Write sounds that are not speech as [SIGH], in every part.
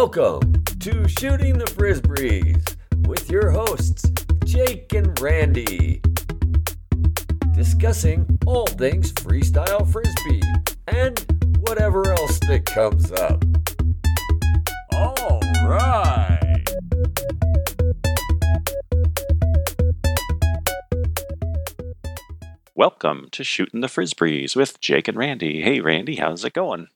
Welcome to Shooting the Frisbees with your hosts, Jake and Randy. Discussing all things freestyle frisbee and whatever else that comes up. All right. Welcome to Shooting the Frisbees with Jake and Randy. Hey, Randy, how's it going?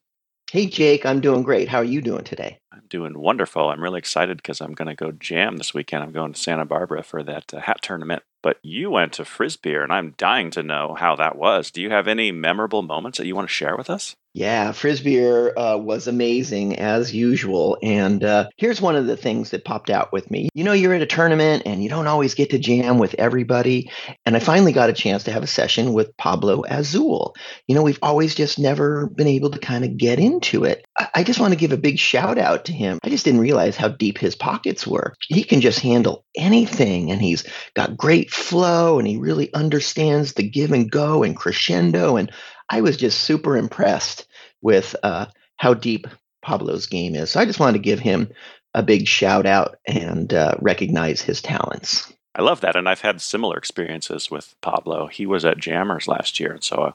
Hey, Jake, I'm doing great. How are you doing today? I'm doing wonderful. I'm really excited because I'm going to go jam this weekend. I'm going to Santa Barbara for that uh, hat tournament. But you went to Frisbeer, and I'm dying to know how that was. Do you have any memorable moments that you want to share with us? Yeah, Frisbeer uh, was amazing as usual. And uh, here's one of the things that popped out with me. You know, you're at a tournament and you don't always get to jam with everybody. And I finally got a chance to have a session with Pablo Azul. You know, we've always just never been able to kind of get into it. I, I just want to give a big shout out to him. I just didn't realize how deep his pockets were. He can just handle anything and he's got great flow and he really understands the give and go and crescendo. And I was just super impressed with uh, how deep Pablo's game is. So I just wanted to give him a big shout out and uh, recognize his talents. I love that. And I've had similar experiences with Pablo. He was at Jammers last year. And so uh,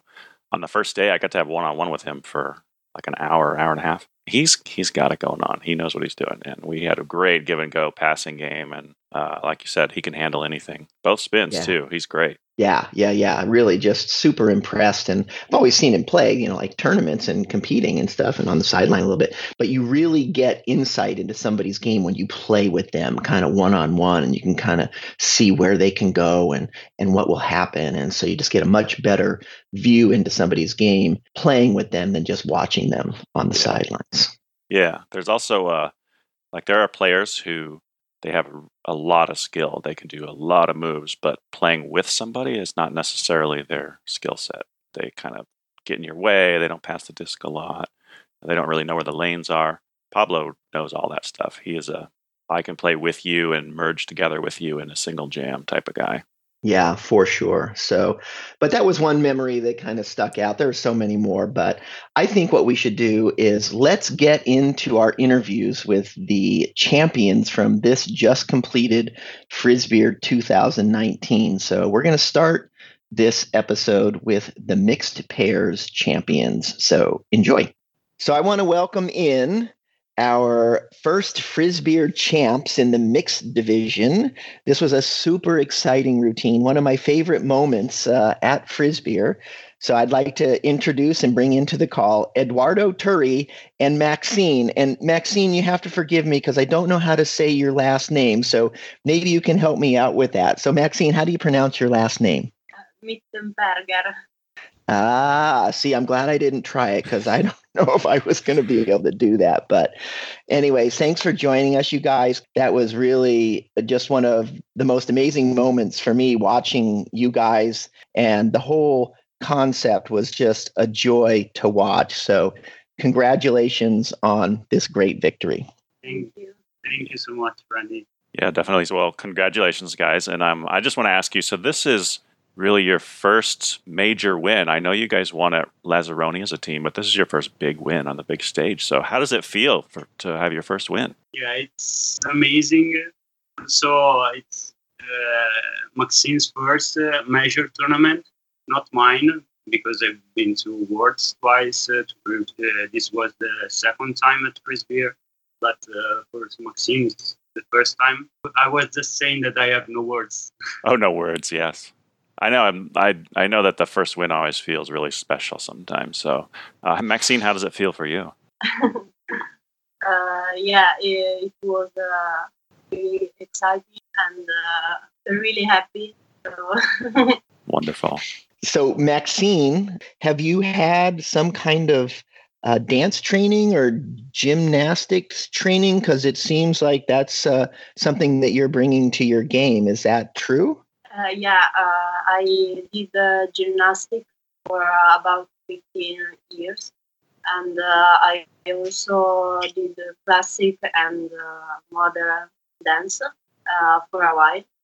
on the first day, I got to have one on one with him for like an hour, hour and a half. He's he's got it going on. He knows what he's doing, and we had a great give and go passing game. And uh, like you said, he can handle anything. Both spins Yeah. too. He's great. Yeah, yeah, yeah. Really just super impressed. And I've always seen him play, you know, like tournaments and competing and stuff and on the sideline a little bit. But you really get insight into somebody's game when you play with them kind of one on one and you can kind of see where they can go and and what will happen. And so you just get a much better view into somebody's game playing with them than just watching them on the Yeah. sidelines. Yeah. There's also uh, like there are players who they have a lot of skill. They can do a lot of moves, but playing with somebody is not necessarily their skill set. They kind of get in your way. They don't pass the disc a lot. They don't really know where the lanes are. Pablo knows all that stuff. He is a I can play with you and merge together with you in a single jam type of guy. Yeah, for sure. So, but that was one memory that kind of stuck out. There are so many more, but I think what we should do is let's get into our interviews with the champions from this just completed Frisbeer 2019. So, we're going to start this episode with the mixed pairs champions. So, enjoy. So, I want to welcome in our first Frisbeer champs in the mixed division. This was a super exciting routine, one of my favorite moments uh, at Frisbeer. So I'd like to introduce and bring into the call Eduardo Turi and Maxine. And Maxine, you have to forgive me because I don't know how to say your last name. So maybe you can help me out with that. So, Maxine, how do you pronounce your last name? Mittenberger. Ah, see, I'm glad I didn't try it because I don't know if I was going to be able to do that. But, anyways, thanks for joining us, you guys. That was really just one of the most amazing moments for me watching you guys, and the whole concept was just a joy to watch. So, congratulations on this great victory. Thank you. Thank you so much, Randy. Yeah, definitely. Well, congratulations, guys. And um, I just want to ask you. So this is really your first major win. I know you guys won at Lazzaroni as a team, but this is your first big win on the big stage. So how does it feel for, to have your first win? Yeah, it's amazing. So it's uh, Maxine's first uh, major tournament, not mine, because I've been to Worlds twice. Uh, to uh, this was the second time at Frisbeer, but uh, for Maxine, the first time. I was just saying that I have no words. Oh, no words. Yes, I know. I'm, I I know that the first win always feels really special sometimes. So, uh, Maxine, how does it feel for you? [LAUGHS] uh, yeah, it, it was uh, really exciting and uh, really happy. So [LAUGHS] Wonderful. So, Maxine, have you had some kind of uh, dance training or gymnastics training? Because it seems like that's uh, something that you're bringing to your game. Is that true? Uh, yeah, uh, I did uh, gymnastics for about 15 years, and uh, I also did classic and uh, modern dance. Uh, for.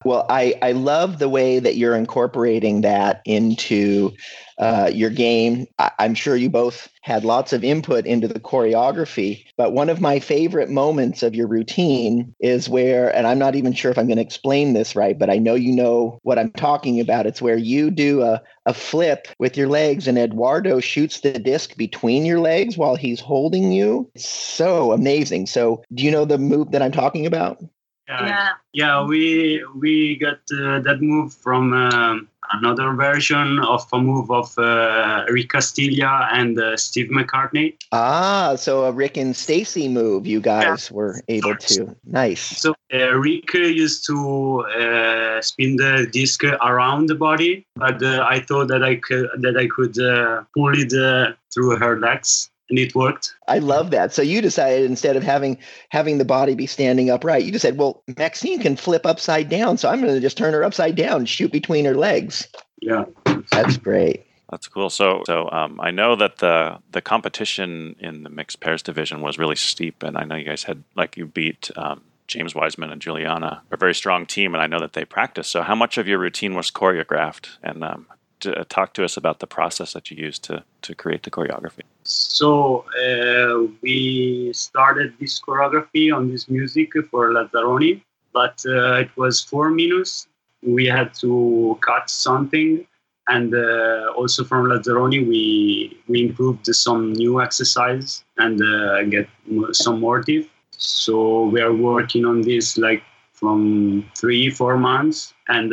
Well, I, I love the way that you're incorporating that into uh, your game. I, I'm sure you both had lots of input into the choreography, but one of my favorite moments of your routine is where, and I'm not even sure if I'm going to explain this right, but I know you know what I'm talking about. It's where you do a, a flip with your legs and Eduardo shoots the disc between your legs while he's holding you. It's so amazing. So, do you know the move that I'm talking about? Yeah, Yeah. yeah, we we got uh, that move from um, another version of a move of uh, Rick Castilla and uh, Steve McCartney. Ah, so a Rick and Stacy move you guys were able to. Nice. So uh, Rick used to uh, spin the disc around the body, but uh, I thought that I could that I could uh, pull it uh, through her legs, and it worked. I love that. So you decided instead of having having the body be standing upright, you just said, "Well, Maxine can flip upside down, so I'm going to just turn her upside down, and shoot between her legs." Yeah. That's great. That's cool. So, so um, I know that the the competition in the mixed pairs division was really steep, and I know you guys had like you beat um, James Wiseman and Juliana, a very strong team, and I know that they practiced. So, how much of your routine was choreographed? And um, to, uh, talk to us about the process that you used to to create the choreography. So uh, we started this choreography on this music for Lazzaroni, but uh, it was four minutes. We had to cut something, and uh, also from Lazzaroni we we improved some new exercise and uh, get some more diff. So we are working on this like from three four months, and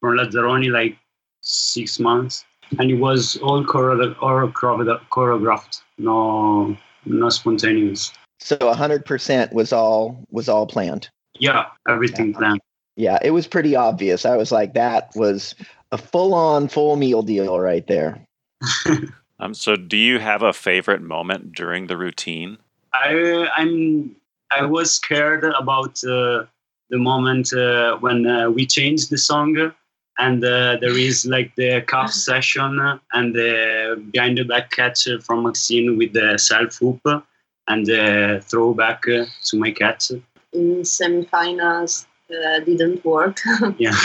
from Lazzaroni like six months and it was all chore- or chore- choreographed, no, no spontaneous. So 100% was all was all planned. Yeah, everything planned. Yeah, it was pretty obvious. I was like, that was a full-on full meal deal right there. [LAUGHS] Um, so, do you have a favorite moment during the routine? I, I'm, I was scared about uh, the moment uh, when uh, we changed the song. And uh, there is like the calf session and the behind the back catch from Maxine with the self hoop and the throwback to my catch. In semifinals, uh, didn't work. [LAUGHS] Yeah.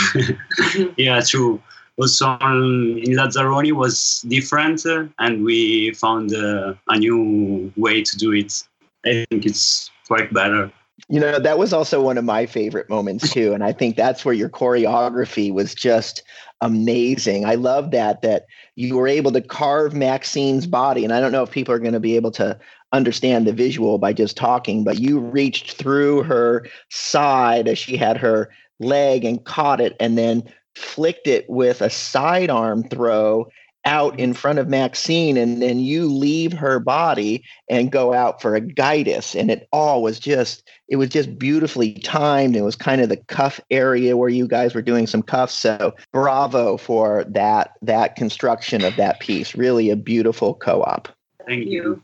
[LAUGHS] yeah, true. Also, um, in Lazzaroni was different, uh, and we found uh, a new way to do it. I think it's quite better. You know, that was also one of my favorite moments [LAUGHS] too. And I think that's where your choreography was just amazing. I love that that you were able to carve Maxine's body. And I don't know if people are going to be able to understand the visual by just talking, but you reached through her side as she had her leg and caught it and then flicked it with a sidearm throw out in front of Maxine, and then you leave her body and go out for a guidus. And it all was just, it was just beautifully timed. It was kind of the cuff area where you guys were doing some cuffs. So bravo for that that construction of that piece. Really a beautiful co-op. Thank you.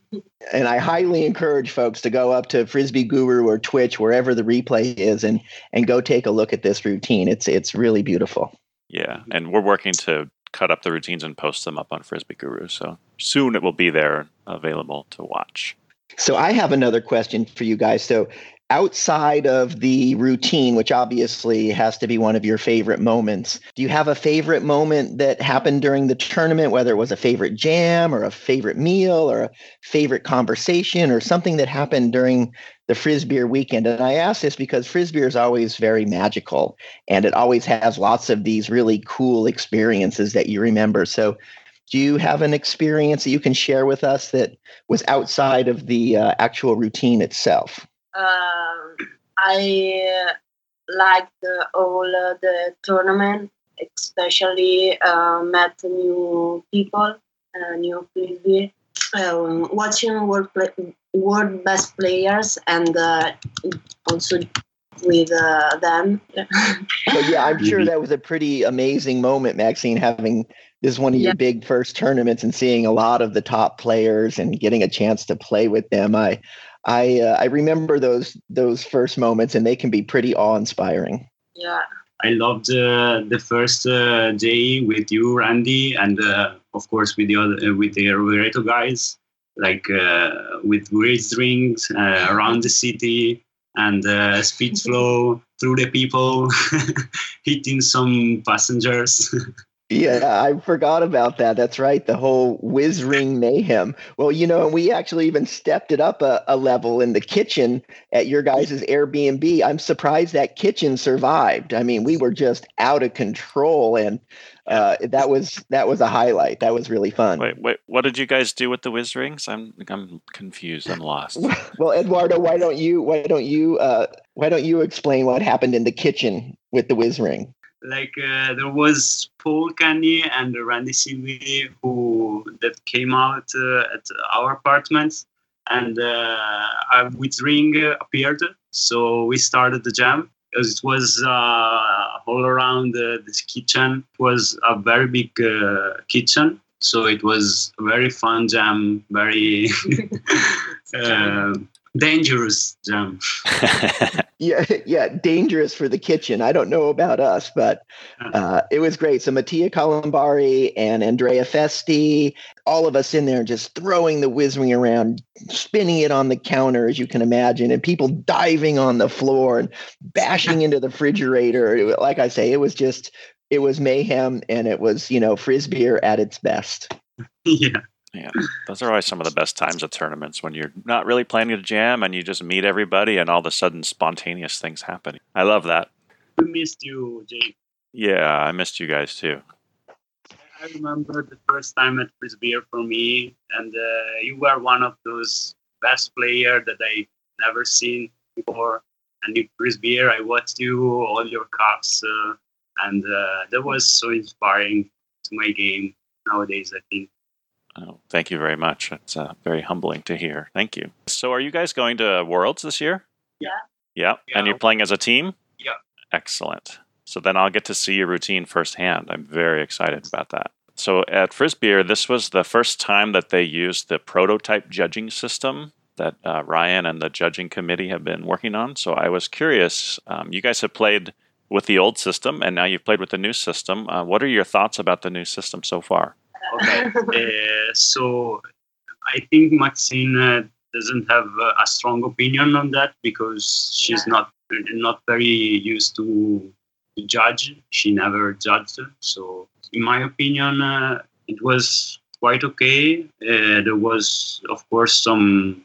And I highly encourage folks to go up to Frisbee Guru or Twitch, wherever the replay is, and and go take a look at this routine. It's it's really beautiful. Yeah, and we're working to cut up the routines and post them up on Frisbee Guru. So soon it will be there available to watch. So I have another question for you guys. So outside of the routine, which obviously has to be one of your favorite moments, do you have a favorite moment that happened during the tournament, whether it was a favorite jam or a favorite meal or a favorite conversation or something that happened during the Frisbeer weekend? And I ask this because Frisbeer is always very magical and it always has lots of these really cool experiences that you remember. So do you have an experience that you can share with us that was outside of the uh, actual routine itself? um, I liked uh, all uh, the tournament, especially uh, met new people, uh, new frisbee, um, watching world play, world best players, and uh, also with uh, them. [LAUGHS] So yeah, I'm sure that was a pretty amazing moment, Maxine, having this is one of your Yeah. big first tournaments and seeing a lot of the top players and getting a chance to play with them. I I uh, I remember those those first moments and they can be pretty awe-inspiring. yeah. I loved uh, the first uh, day with you, Randy, and uh, of course with the other uh, with the Rovereto guys, like uh, with race drinks uh, around the city. and uh, speed flow through the people, [LAUGHS] hitting some passengers. [LAUGHS] Yeah, I forgot about that. That's right. The whole whiz ring mayhem. Well, you know, we actually even stepped it up a, a level in the kitchen at your guys' Airbnb. I'm surprised that kitchen survived. I mean, we were just out of control and uh, that was that was a highlight. That was really fun. Wait, wait, what did you guys do with the whiz rings? I'm I'm confused. I'm lost. [LAUGHS] well, Eduardo, why don't you why don't you uh, why don't you explain what happened in the kitchen with the whiz ring? Like uh, there was Paul Kenny and Randy Silvey who that came out uh, at our apartments, and uh, with ring appeared. So we started the jam. Because it was uh, all around this kitchen. It was a very big uh, kitchen, so it was a very fun jam. Very. [LAUGHS] [LAUGHS] Dangerous jam. [LAUGHS] yeah, yeah, dangerous for the kitchen. I don't know about us, but uh, it was great. So Mattia Colombari and Andrea Festi, all of us in there just throwing the whiz ring around, spinning it on the counter, as you can imagine, and people diving on the floor and bashing into the refrigerator. Like I say, it was just, it was mayhem and it was, you know, frisbee at its best. [LAUGHS] yeah. Yeah, [CLEARS THROAT] those are always some of the best times at tournaments when you're not really planning to jam and you just meet everybody and all of a sudden spontaneous things happen. I love that. We missed you, Jake. Yeah, I missed you guys too. I remember the first time at Frisbee for me, and uh, you were one of those best player that I never seen before. And in Frisbee, I watched you all your cups, uh, and uh, that was so inspiring to my game nowadays. I think. Oh, thank you very much. It's uh, very humbling to hear. Thank you. So, are you guys going to Worlds this year? Yeah. Yeah. Yeah. And you're playing as a team? Yeah. Excellent. So, then I'll get to see your routine firsthand. I'm very excited about that. So, at Frisbeer, this was the first time that they used the prototype judging system that uh, Ryan and the judging committee have been working on. So, I was curious. Um, you guys have played with the old system, and now you've played with the new system. Uh, what are your thoughts about the new system so far? Okay. [LAUGHS] uh, so I think Maxine uh, doesn't have uh, a strong opinion on that because she's not not very used to, to judge. She never judged. So in my opinion, uh, it was quite okay. Uh, there was, of course, some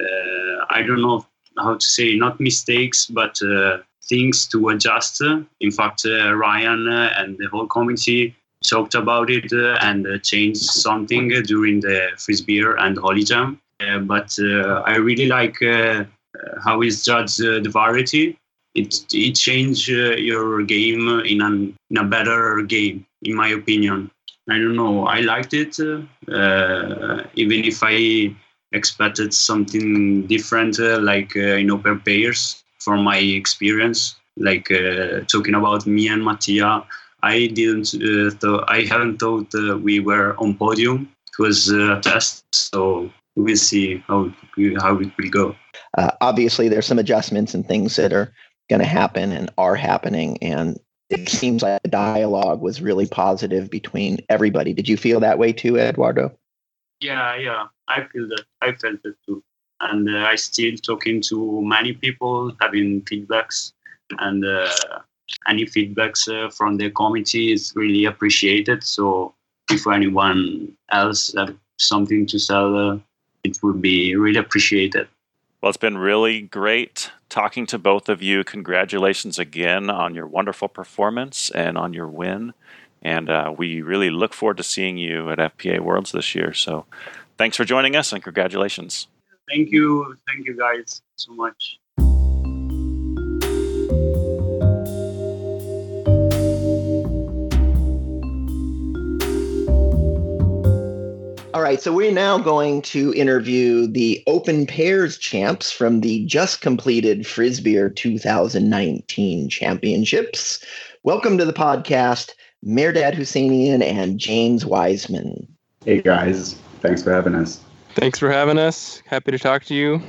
uh, I don't know how to say not mistakes, but uh, things to adjust. In fact, uh, Ryan and the whole committee talked about it uh, and uh, changed something during the frisbee and holy. Uh, but I really like how it's judged the variety. It it changed your game in an in a better game, in my opinion. I don't know. I liked it, even if I expected something different, uh, like uh, in open pairs, from my experience. Like uh, talking about me and Mattia, I didn't. Uh, th- I haven't thought uh, we were on podium. It was uh, a test, so we'll see how how it will go. Uh, obviously, there's some adjustments and things that are going to happen and are happening, and it seems like the dialogue was really positive between everybody. Did you feel that way too, Eduardo? Yeah, yeah, I feel that. I felt it too, and uh, I still talking to many people, having feedbacks, and uh, any feedbacks uh, from the committee is really appreciated. So if anyone else have something to sell, uh, it would be really appreciated. Well, it's been really great talking to both of you. Congratulations again on your wonderful performance and on your win. And uh, we really look forward to seeing you at FPA Worlds this year. So thanks for joining us and congratulations. Thank you, thank you guys so much. All right, so we're now going to interview the Open Pairs champs from the just completed Frisbeer 2019 championships. Welcome to the podcast, Mehrdad Hosseinian and James Wiseman. Hey guys, thanks for having us. Thanks for having us. Happy to talk to you.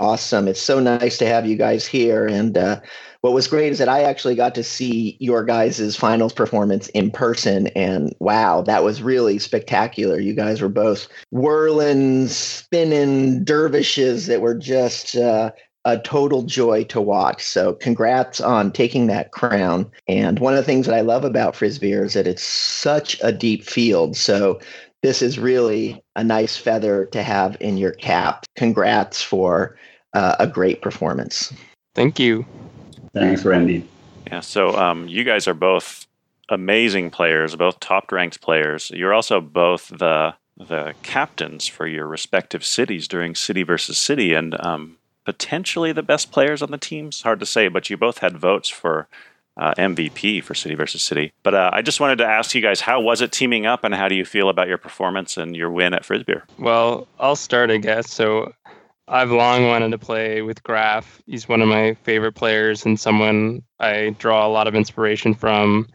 Awesome. It's so nice to have you guys here. And uh, what was great is that I actually got to see your guys' finals performance in person. And wow, that was really spectacular. You guys were both whirling, spinning dervishes that were just uh, a total joy to watch. So, congrats on taking that crown. And one of the things that I love about Frisbee is that it's such a deep field. So, this is really a nice feather to have in your cap. Congrats for uh, a great performance. Thank you. Thanks, Randy. Yeah, so um, you guys are both amazing players, both top ranked players. You're also both the the captains for your respective cities during city versus city, and um, potentially the best players on the teams. Hard to say, but you both had votes for uh, MVP for city versus city. But uh, I just wanted to ask you guys, how was it teaming up, and how do you feel about your performance and your win at Frisbeer? Well, I'll start, I guess. So I've long wanted to play with Graf. He's one of my favorite players and someone I draw a lot of inspiration from.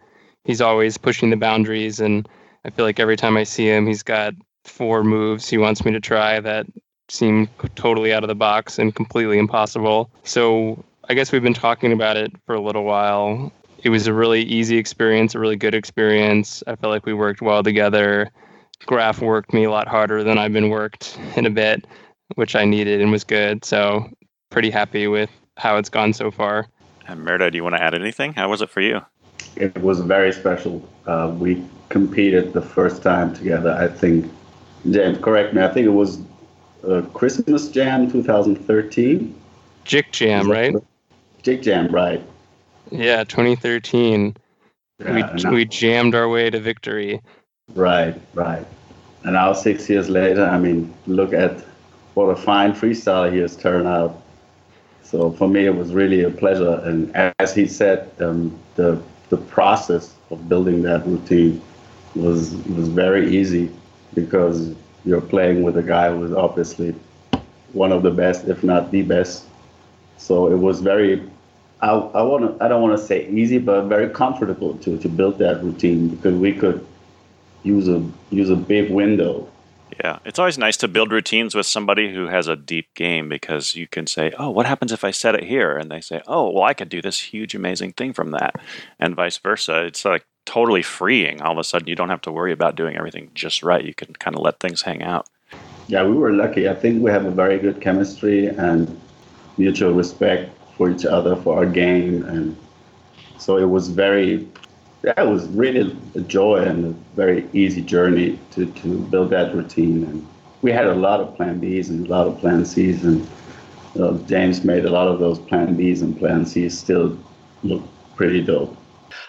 He's always pushing the boundaries, and I feel like every time I see him, he's got four moves he wants me to try that seem totally out of the box and completely impossible. So I guess we've been talking about it for a little while. It was a really easy experience, a really good experience. I felt like we worked well together. Graf worked me a lot harder than I've been worked in a bit, which I needed and was good. So pretty happy with how it's gone so far. And Mehrdad, do you want to add anything? How was it for you? It was very special. Uh, we competed the first time together. I think, James, correct me. I think it was uh, Christmas Jam 2013. Jik Jam, right? Jik Jam, right? Yeah, 2013. Yeah, we we jammed our way to victory. Right, right. And now six years later, I mean, look at what a fine freestyle he has turned out. So for me, it was really a pleasure. And as he said, um, the the process of building that routine was was very easy because you're playing with a guy who is obviously one of the best, if not the best. So it was very, I, I want to, I don't want to say easy, but very comfortable to to build that routine because we could use a use a big window. Yeah, it's always nice to build routines with somebody who has a deep game because you can say, "Oh, what happens if I set it here?" and they say, "Oh, well, I could do this huge, amazing thing from that," and vice versa. It's like totally freeing. All of a sudden, you don't have to worry about doing everything just right. You can kind of let things hang out. Yeah, we were lucky. I think we have a very good chemistry and mutual respect for each other, for our game, and so it was very it was really a joy and a very easy journey to, to build that routine. And we had a lot of plan Bs and a lot of plan Cs, and uh, James made a lot of those plan Bs and plan Cs still look pretty dope.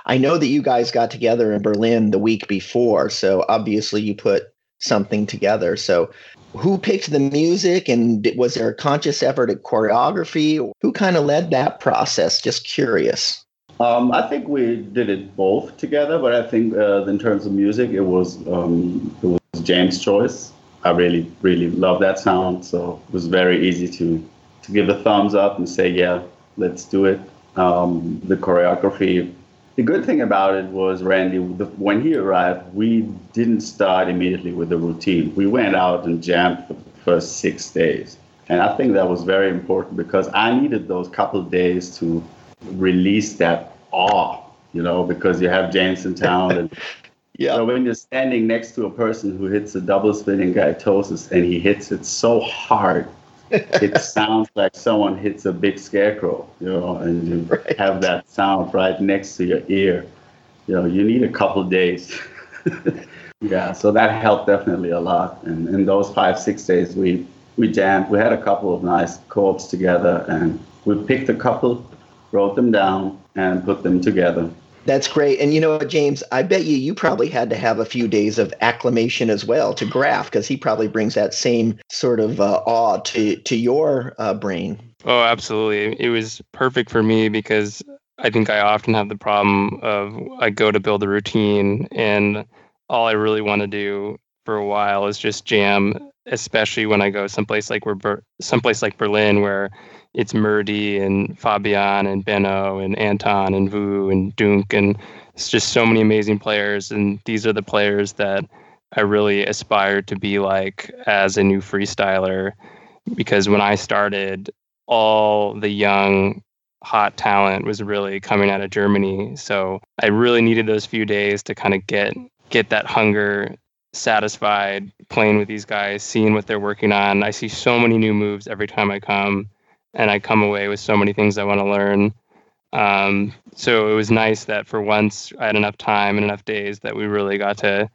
I know that you guys got together in Berlin the week before, so obviously you put something together. So, who picked the music, and was there a conscious effort at choreography? Who kind of led that process? Just curious. Um, I think we did it both together, but I think uh, in terms of music, it was um, it was James' choice. I really really love that sound, so it was very easy to to give a thumbs up and say, yeah, let's do it. Um, the choreography. The good thing about it was Randy. The, when he arrived, we didn't start immediately with the routine. We went out and jammed for the first six days, and I think that was very important because I needed those couple days to release that awe, you know, because you have James in town. And [LAUGHS] yeah. So when you're standing next to a person who hits a double spinning gytosis and he hits it so hard, it [LAUGHS] sounds like someone hits a big scarecrow, you know, and you right. have that sound right next to your ear. You know, you need a couple days. [LAUGHS] yeah, so that helped definitely a lot. And in those five, six days, we we jammed. We had a couple of nice co-ops together, and we picked a couple wrote them down, and put them together. That's great. And you know what, James, I bet you you probably had to have a few days of acclimation as well to Graf because he probably brings that same sort of uh, awe to to your uh, brain. Oh, absolutely. It was perfect for me because I think I often have the problem of I go to build a routine and all I really want to do for a while is just jam, especially when I go someplace like where someplace like Berlin where it's Murdy and Fabian and Benno and Anton and Vu and Dunk and it's just so many amazing players and these are the players that I really aspired to be like as a new freestyler because when I started all the young hot talent was really coming out of Germany so I really needed those few days to kind of get get that hunger satisfied playing with these guys seeing what they're working on. I see so many new moves every time I come and I come away with so many things I want to learn. Um, so it was nice that for once I had enough time and enough days that we really got to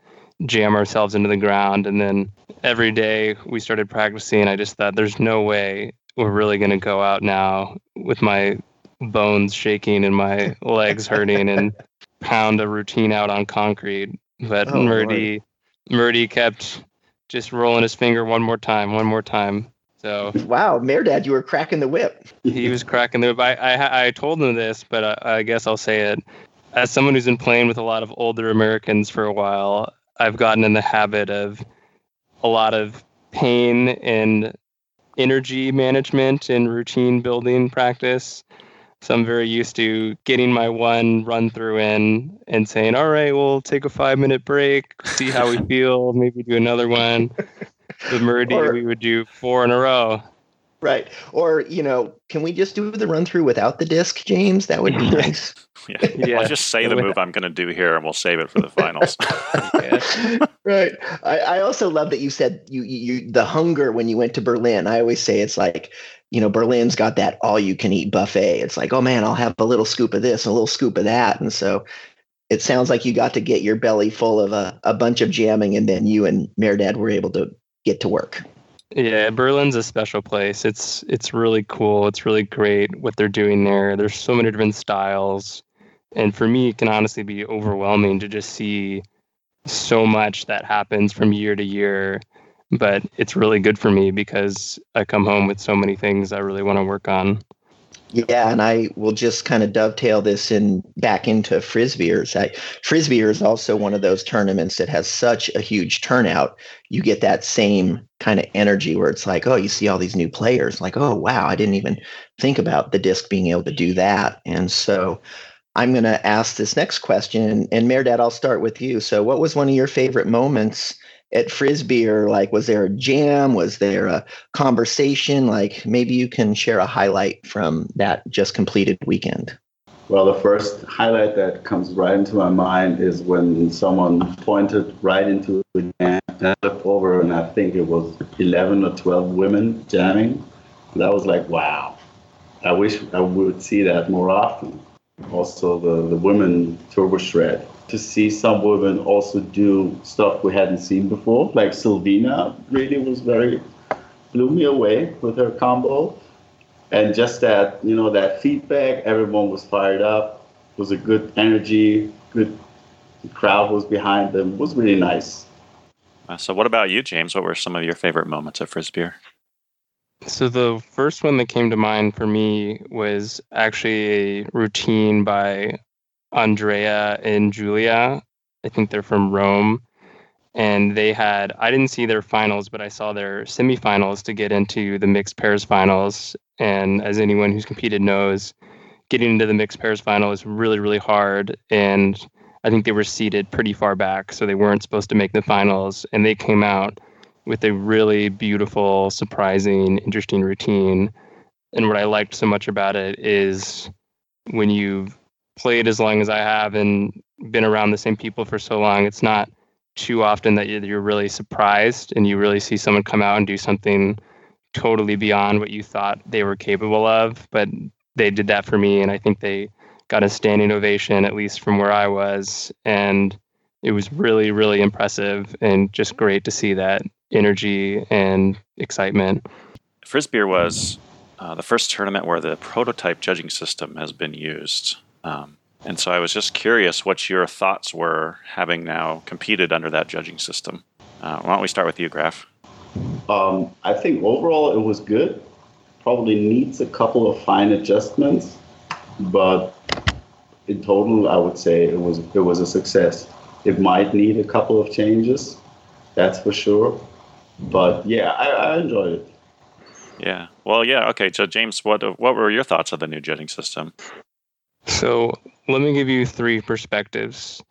jam ourselves into the ground. And then every day we started practicing. I just thought, there's no way we're really going to go out now with my bones shaking and my [LAUGHS] legs hurting and pound a routine out on concrete. But Oh, Murdy, Murdy kept just rolling his finger one more time, one more time. So Wow, Mehrdad, you were cracking the whip. he was cracking the. I I, I told him this, but I, I guess I'll say it. As someone who's been playing with a lot of older Americans for a while, I've gotten in the habit of a lot of pain and energy management and routine building practice. So I'm very used to getting my one run through in and saying, "All right, we'll take a five minute break, see how we [LAUGHS] feel, maybe do another one." With Murdy, Or- we would do four in a row. Right. Or, you know, can we just do the run through without the disc, James? That would be [LAUGHS] nice. Yeah. [LAUGHS] Yeah. I'll just say the move I'm going to do here, and we'll save it for the finals. [LAUGHS] right. I, I also love that you said you, you the hunger when you went to Berlin. I always say it's like, you know, Berlin's got that all you can eat buffet. It's like, oh man, I'll have a little scoop of this, a little scoop of that. And so it sounds like you got to get your belly full of a, a bunch of jamming and then you and Mehrdad were able to get to work. Yeah, Berlin's a special place. It's it's really cool. It's really great what they're doing there. There's so many different styles. And for me, it can honestly be overwhelming to just see so much that happens from year to year. But it's really good for me because I come home with so many things I really want to work on. Yeah, and I will just kind of dovetail this in back into Frisbeers. I, Frisbeer is also one of those tournaments that has such a huge turnout. You get that same kind of energy where it's like, oh, you see all these new players, like, oh wow, I didn't even think about the disc being able to do that. And so I'm going to ask this next question, and Mehrdad, I'll start with you. So, what was one of your favorite moments at Frisbeer, or like, was there a jam? Was there a conversation? Like, maybe you can share a highlight from that just completed weekend. Well, the first highlight that comes right into my mind is when someone pointed right into the jam and I looked over and I think it was 11 or 12 women jamming. That was like, wow. I wish I would see that more often. Also, the, the women turbo shred. To see some women also do stuff we hadn't seen before, like Sylvina really was very, blew me away with her combo. And just that you know that feedback everyone was fired up. It was a good energy good the crowd was behind them. It was really nice. Uh, so, what about you, James? What were some of your favorite moments at Frisbeer? So the first one that came to mind for me was actually a routine by Andrea and Julia. I think they're from Rome. And they had, I didn't see their finals, but I saw their semifinals to get into the mixed pairs finals. And as anyone who's competed knows, getting into the mixed pairs final is really, really hard. And I think they were seated pretty far back, so they weren't supposed to make the finals. And they came out with a really beautiful, surprising, interesting routine. And what I liked so much about it is when you've played as long as I have and been around the same people for so long, it's not too often that you're really surprised and you really see someone come out and do something totally beyond what you thought they were capable of. But they did that for me, and I think they got a standing ovation, at least from where I was. And it was really, really impressive and just great to see that energy and excitement. Frisbeer was uh, the first tournament where the prototype judging system has been used. Um, and so I was just curious what your thoughts were having now competed under that judging system. Uh, why don't we start with you, Graf? um, i think overall it was good probably needs a couple of fine adjustments but in total i would say it was it was a success it might need a couple of changes that's for sure but yeah i, I enjoyed it Yeah. Well, yeah. Okay. So, James, what what were your thoughts of the new judging system? So let me give you three perspectives.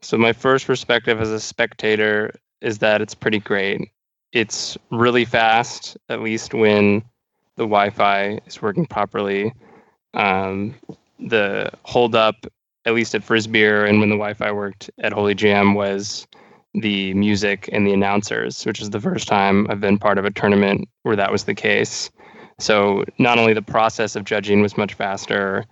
So my first perspective as a spectator is that it's pretty great. It's really fast, at least when the Wi-Fi is working properly. Um, the hold up, at least at Frisbeer, and when the Wi-Fi worked at Holy Jam, was the music and the announcers, which is the first time I've been part of a tournament where that was the case. So not only the process of judging was much faster,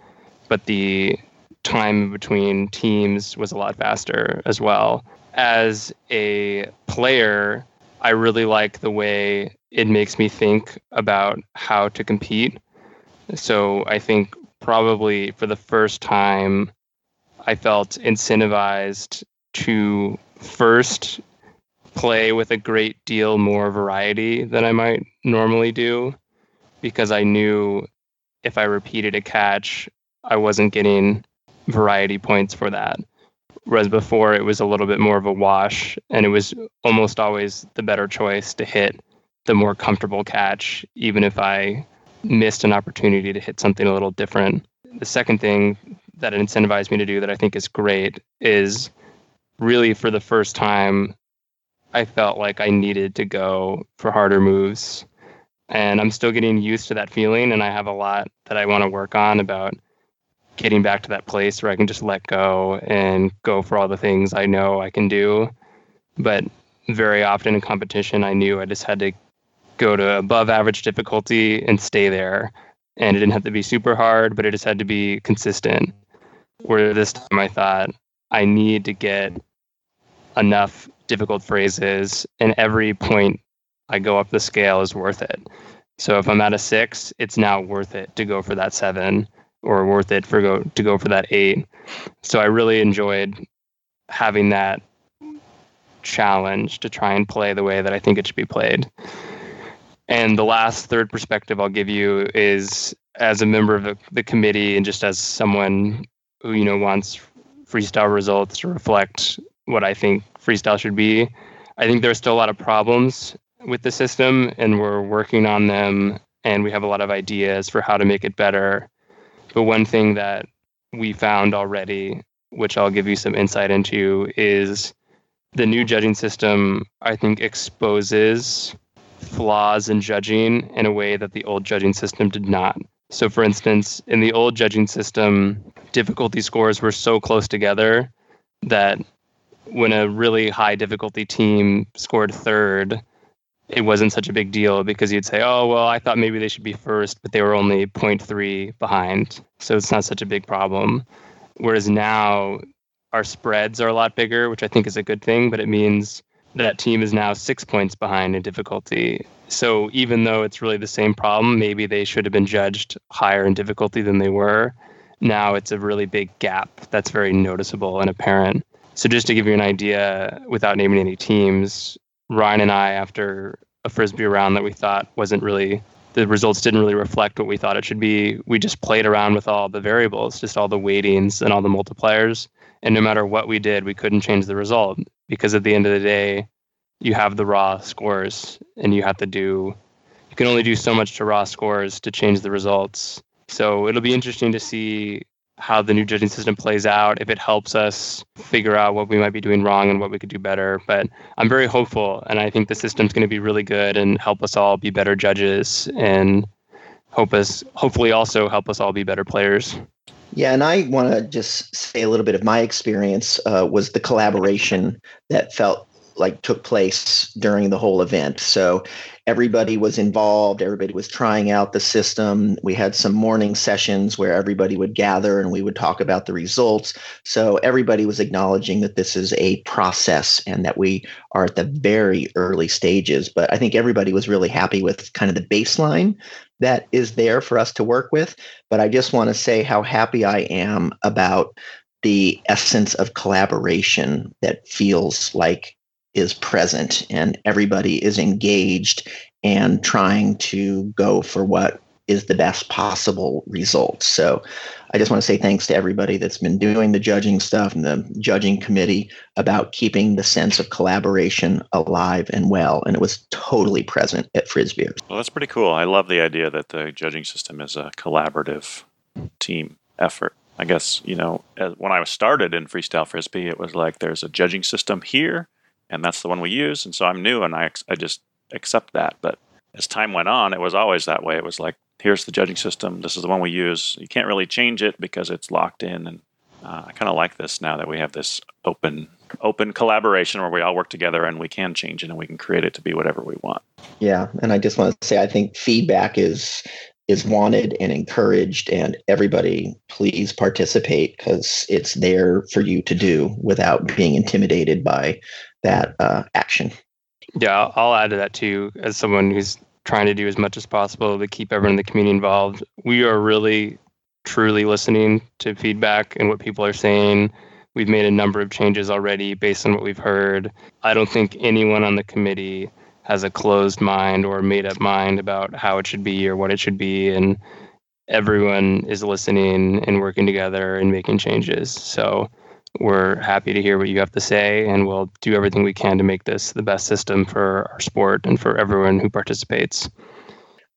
but the time between teams was a lot faster as well. As a player, I really like the way it makes me think about how to compete. So I think probably for the first time, I felt incentivized to first play with a great deal more variety than I might normally do because I knew if I repeated a catch, I wasn't getting variety points for that. Whereas before, it was a little bit more of a wash, and it was almost always the better choice to hit the more comfortable catch, even if I missed an opportunity to hit something a little different. The second thing that it incentivized me to do that I think is great is really for the first time, I felt like I needed to go for harder moves. And I'm still getting used to that feeling, and I have a lot that I want to work on about getting back to that place where I can just let go and go for all the things I know I can do. But very often in competition, I knew I just had to go to above average difficulty and stay there. And it didn't have to be super hard, but it just had to be consistent. Where this time I thought, I need to get enough difficult phrases, and every point I go up the scale is worth it. So if I'm at a six, it's now worth it to go for that seven or worth it for go to go for that eight. So I really enjoyed having that challenge to try and play the way that I think it should be played. And the last third perspective I'll give you is as a member of the, the committee and just as someone who you know wants freestyle results to reflect what I think freestyle should be. I think there's still a lot of problems with the system, and we're working on them, and we have a lot of ideas for how to make it better. But one thing that we found already, which I'll give you some insight into, is the new judging system, I think, exposes flaws in judging in a way that the old judging system did not. So, for instance, in the old judging system, difficulty scores were so close together that when a really high difficulty team scored third, it wasn't such a big deal because you'd say, oh, well, I thought maybe they should be first, but they were only 0.3 behind. So it's not such a big problem. Whereas now our spreads are a lot bigger, which I think is a good thing, but it means that team is now six points behind in difficulty. So even though it's really the same problem, maybe they should have been judged higher in difficulty than they were. Now it's a really big gap that's very noticeable and apparent. So just to give you an idea, without naming any teams, Ryan and I, after a frisbee round that we thought wasn't really the results didn't really reflect what we thought it should be. We just played around with all the variables, just all the weightings and all the multipliers. And no matter what we did, we couldn't change the result because at the end of the day, you have the raw scores and you have to do, you can only do so much to raw scores to change the results. So it'll be interesting to see how the new judging system plays out, if it helps us figure out what we might be doing wrong and what we could do better. But I'm very hopeful, and I think the system's going to be really good and help us all be better judges and hope us, hopefully, also help us all be better players. Yeah, and I want to just say a little bit of my experience uh, was the collaboration that felt like took place during the whole event. So everybody was involved, everybody was trying out the system. We had some morning sessions where everybody would gather and we would talk about the results. So everybody was acknowledging that this is a process and that we are at the very early stages. But I think everybody was really happy with kind of the baseline that is there for us to work with. But I just want to say how happy I am about the essence of collaboration that feels like is present and everybody is engaged and trying to go for what is the best possible result. So I just want to say thanks to everybody that's been doing the judging stuff and the judging committee about keeping the sense of collaboration alive and well. And it was totally present at Frisbeer. Well, that's pretty cool. I love the idea that the judging system is a collaborative team effort. I guess, you know, when I was started in freestyle frisbee, it was like there's a judging system here and that's the one we use. And so I'm new, and I I just accept that. But as time went on, it was always that way. It was like, here's the judging system. This is the one we use. You can't really change it because it's locked in. And uh, I kind of like this now that we have this open open collaboration where we all work together and we can change it and we can create it to be whatever we want. Yeah, and I just want to say I think feedback is is wanted and encouraged and everybody please participate because it's there for you to do without being intimidated by that uh, action. Yeah i'll add to that too as someone who's trying to do as much as possible to keep everyone in the community involved. We are really truly listening to feedback and what people are saying. We've made a number of changes already based on what we've heard. I don't think anyone on the committee has a closed mind or made up mind about how it should be or what it should be and everyone is listening and working together and making changes. So we're happy to hear what you have to say and we'll do everything we can to make this the best system for our sport and for everyone who participates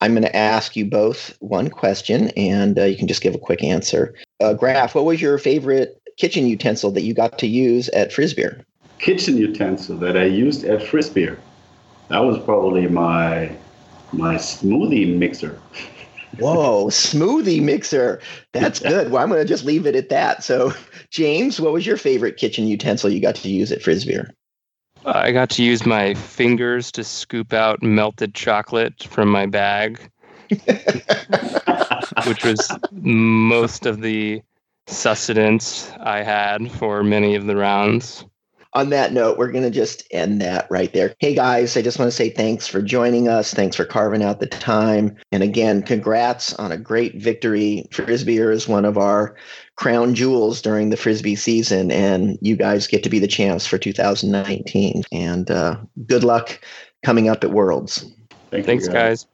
i'm going to ask you both one question and uh, you can just give a quick answer uh, graf what was your favorite kitchen utensil that you got to use at frisbeer kitchen utensil that i used at frisbeer that was probably my my smoothie mixer. [LAUGHS] Whoa, smoothie mixer. That's good. Well, I'm going to just leave it at that. So, James, what was your favorite kitchen utensil you got to use at Frisbeer? I got to use my fingers to scoop out melted chocolate from my bag, [LAUGHS] which was most of the sustenance I had for many of the rounds on that note, we're going to just end that right there. Hey guys, I just want to say thanks for joining us. Thanks for carving out the time. And again, congrats on a great victory. Frisbeer is one of our crown jewels during the Frisbee season, and you guys get to be the champs for 2019. And uh, good luck coming up at Worlds. Thank Thanks, guys. guys.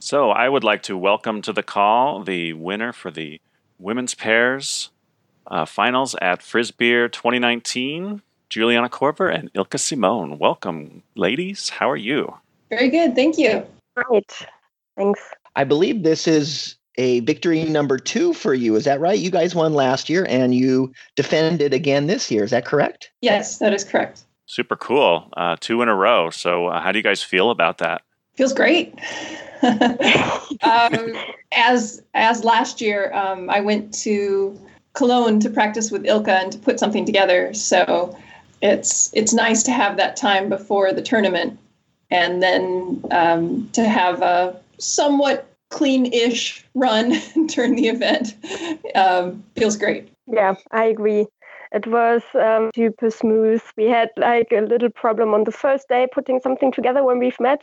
So I would like to welcome to the call the winner for the women's pairs uh, finals at Frisbeer 2019, Juliana Korver and Ilka Simon. Welcome, ladies. How are you? Very good. Thank you. Great. Thanks. I believe this is a victory number two for you. Is that right? You guys won last year and you defended again this year. Is that correct? Yes, that is correct. Super cool. Uh, two in a row. So, uh, how do you guys feel about that? Feels great. [LAUGHS] [LAUGHS] um, as as last year, um, I went to Cologne to practice with Ilka and to put something together. So it's it's nice to have that time before the tournament, and then um, to have a somewhat clean-ish run [LAUGHS] during the event um, feels great. Yeah, I agree. It was um, super smooth. We had like a little problem on the first day putting something together when we've met,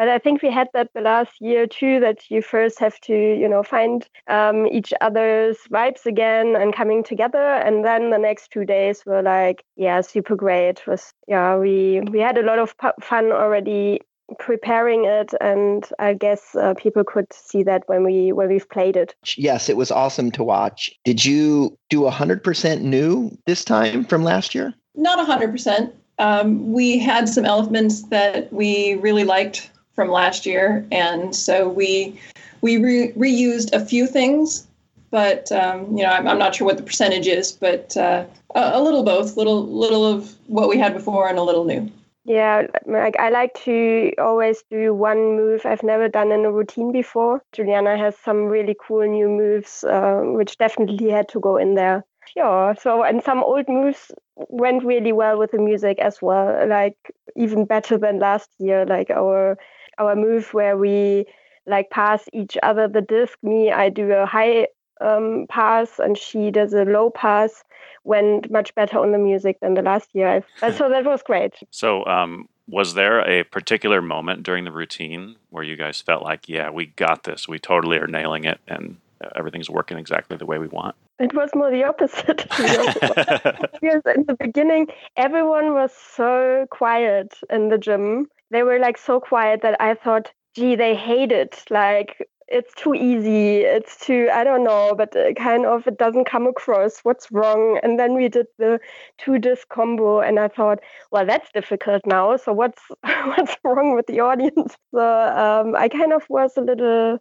but I think we had that the last year too, that you first have to, you know, find um, each other's vibes again and coming together. And then the next two days were like, yeah, super great. It was, yeah, we, we had a lot of fun already preparing it. And i guess uh, people could see that when we when we've played it. Yes it was awesome to watch. Did you do 100% new this time from last year? Not 100% um, we had some elements that we really liked from last year, and so we we re- reused a few things, but um, you know I'm, I'm, not sure what the percentage is, but uh, a, little both, little little of what we had before and a little new. Yeah, like I like to always do one move I've never done in a routine before. Juliana has some really cool new moves, uh, which definitely had to go in there. Yeah, so and some old moves went really well with the music as well, like even better than last year. Like our our move where we like pass each other the disc. Me, I do a high um, pass and she does a low pass. Went much better on the music than the last year. [LAUGHS] so that was great. So, um, was there a particular moment during the routine where you guys felt like, yeah, we got this, we totally are nailing it, and everything's working exactly the way we want? It was more the opposite. [LAUGHS] because [LAUGHS] in the beginning, everyone was so quiet in the gym they were like so quiet that I thought, gee, they hate it. Like it's too easy. It's too, I don't know, but kind of it doesn't come across. What's wrong? And then we did the two disc combo, and I thought, well, that's difficult now. So what's [LAUGHS] what's wrong with the audience? [LAUGHS] So um, I kind of was a little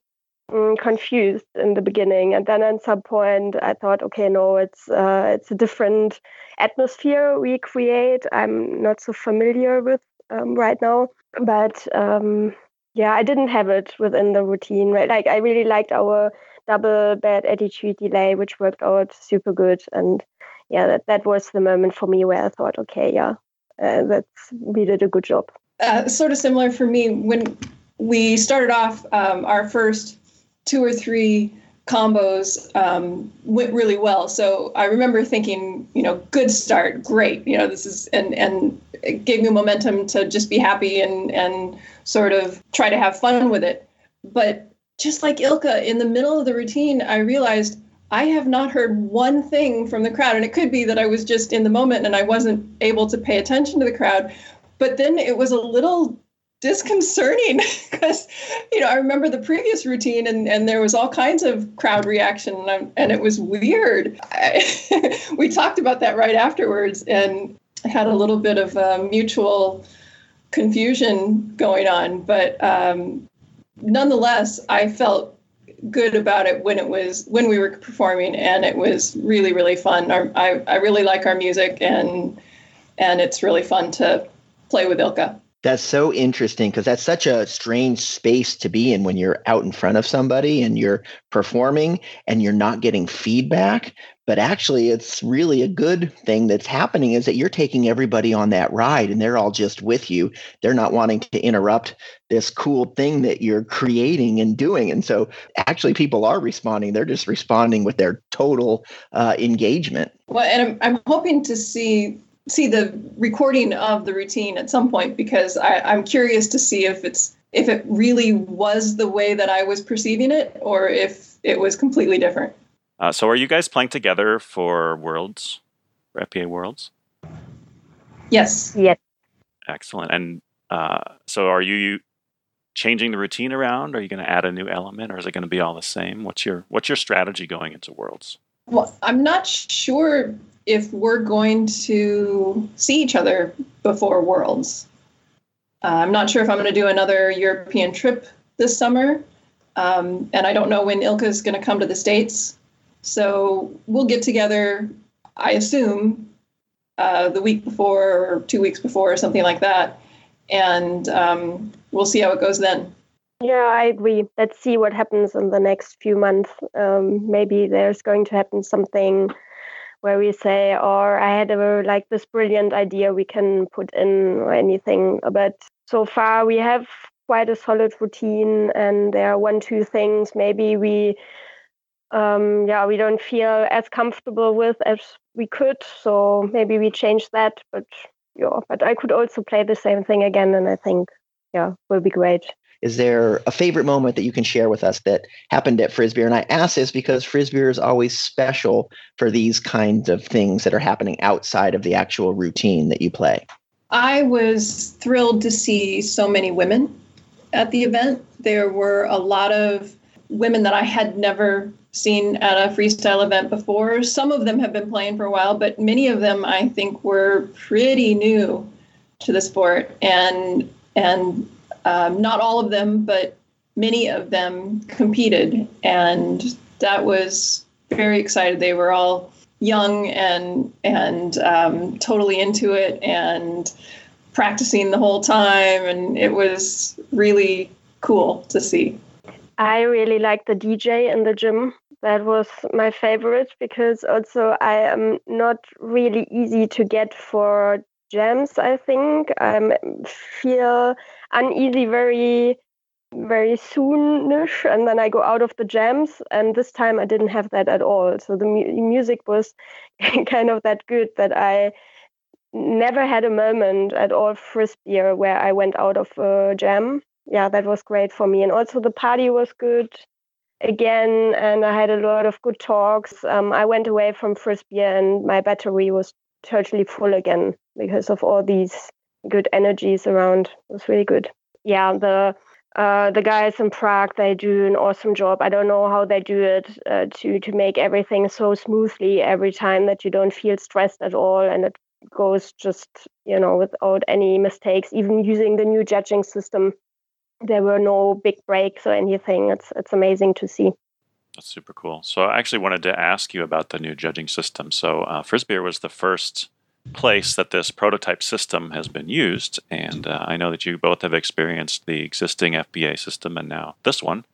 um, confused in the beginning, and then at some point I thought, okay, no, it's uh, it's a different atmosphere we create. I'm not so familiar with um, right now. But um, yeah, I didn't have it within the routine. Right, like I really liked our double bad attitude delay, which worked out super good. And yeah, that that was the moment for me where I thought, okay, yeah, uh, that's we did a good job. Uh, sort of similar for me when we started off um, our first two or three combos um, went really well. So I remember thinking, you know, good start, great. You know, this is and and it gave me momentum to just be happy and and sort of try to have fun with it. But just like Ilka, in the middle of the routine, I realized I have not heard one thing from the crowd, and it could be that I was just in the moment and I wasn't able to pay attention to the crowd. But then it was a little disconcerting [LAUGHS] because you know I remember the previous routine and and there was all kinds of crowd reaction and, and it was weird. I, [LAUGHS] we talked about that right afterwards and had a little bit of a mutual confusion going on, but um, nonetheless, I felt good about it when it was when we were performing and it was really really fun. Our, I I really like our music and and it's really fun to play with Ilka. That's so interesting because that's such a strange space to be in when you're out in front of somebody and you're performing and you're not getting feedback. But actually, it's really a good thing that's happening is that you're taking everybody on that ride and they're all just with you. They're not wanting to interrupt this cool thing that you're creating and doing. And so, actually, people are responding. They're just responding with their total uh, engagement. Well, and I'm, I'm hoping to see see the recording of the routine at some point because I, I'm curious to see if it's if it really was the way that I was perceiving it or if it was completely different. Uh, so, are you guys playing together for Worlds, for FPA Worlds? Yes. Yes. Excellent. And uh, so, are you changing the routine around? Are you going to add a new element, or is it going to be all the same? What's your What's your strategy going into Worlds? Well, I'm not sure if we're going to see each other before Worlds. Uh, I'm not sure if I'm going to do another European trip this summer, um, and I don't know when Ilka is going to come to the States. So we'll get together, I assume, uh, the week before or two weeks before or something like that, and um, we'll see how it goes then. Yeah, I agree. Let's see what happens in the next few months. Um, maybe there's going to happen something where we say, or I had a like this brilliant idea we can put in or anything. But so far we have quite a solid routine and there are one, two things maybe we um yeah, we don't feel as comfortable with as we could. So maybe we change that. But yeah, but I could also play the same thing again and I think yeah, will be great. Is there a favorite moment that you can share with us that happened at Frisbeer? And I ask this because Frisbeer is always special for these kinds of things that are happening outside of the actual routine that you play. I was thrilled to see so many women at the event. There were a lot of women that I had never seen at a freestyle event before. Some of them have been playing for a while, but many of them I think were pretty new to the sport. And and um, not all of them, but many of them competed, and that was very excited. They were all young and and um, totally into it and practicing the whole time, and it was really cool to see. I really like the DJ in the gym. That was my favorite because also I am not really easy to get for jams. I think I feel uneasy very very soonish and then i go out of the jams and this time i didn't have that at all. So the mu- music was [LAUGHS] kind of that good that i never had a moment at all Frisbeer where i went out of a jam. Yeah that was great for me. And also the party was good again and i had a lot of good talks. Um, i went away from Frisbeer and my battery was totally full again because of all these good energies around. It was really good. Yeah, the uh, the guys in Prague they do an awesome job. I don't know how they do it uh, to to make everything so smoothly every time that you don't feel stressed at all and it goes just you know without any mistakes. Even using the new judging system, there were no big breaks or anything. It's it's amazing to see. That's super cool. So I actually wanted to ask you about the new judging system. So uh, Frisbeer was the first place that this prototype system has been used, and uh, I know that you both have experienced the existing FPA system and now this one.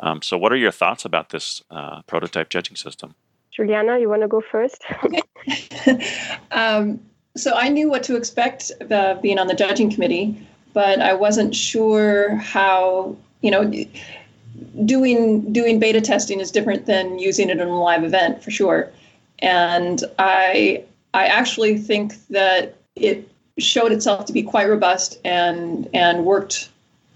Um, so, what are your thoughts about this uh, prototype judging system? Juliana, you want to go first? [LAUGHS] okay. [LAUGHS] um, so I knew what to expect uh, being on the judging committee, but I wasn't sure how you know doing doing beta testing is different than using it in a live event for sure. And I I actually think that it showed itself to be quite robust and and worked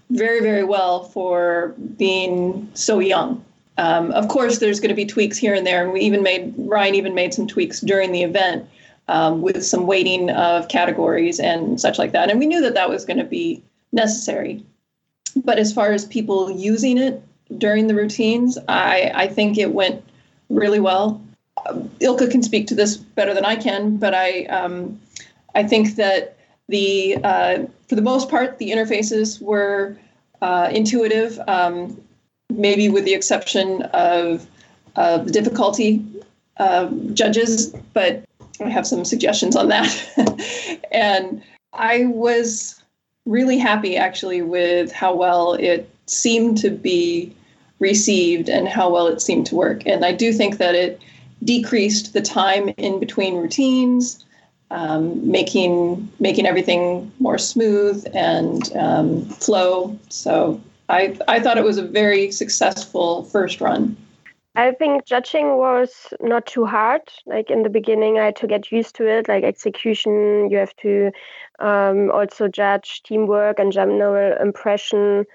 very very well for being so young. Um, of course, there's going to be tweaks here and there, and we even made Ryan even made some tweaks during the event um, with some weighting of categories and such like that. And we knew that that was going to be necessary. But as far as people using it during the routines, I, I think it went really well. Ilka can speak to this better than I can, but I um, I think that the uh, for the most part the interfaces were uh, intuitive, um, maybe with the exception of uh, the difficulty judges, but I have some suggestions on that. [LAUGHS] and I was really happy actually with how well it seemed to be received and how well it seemed to work. And I do think that it decreased the time in between routines, um, making making everything more smooth and um, flow. So I I thought it was a very successful first run. I think judging was not too hard. Like in the beginning, I had to get used to it. Like execution, you have to um, also judge teamwork and general impression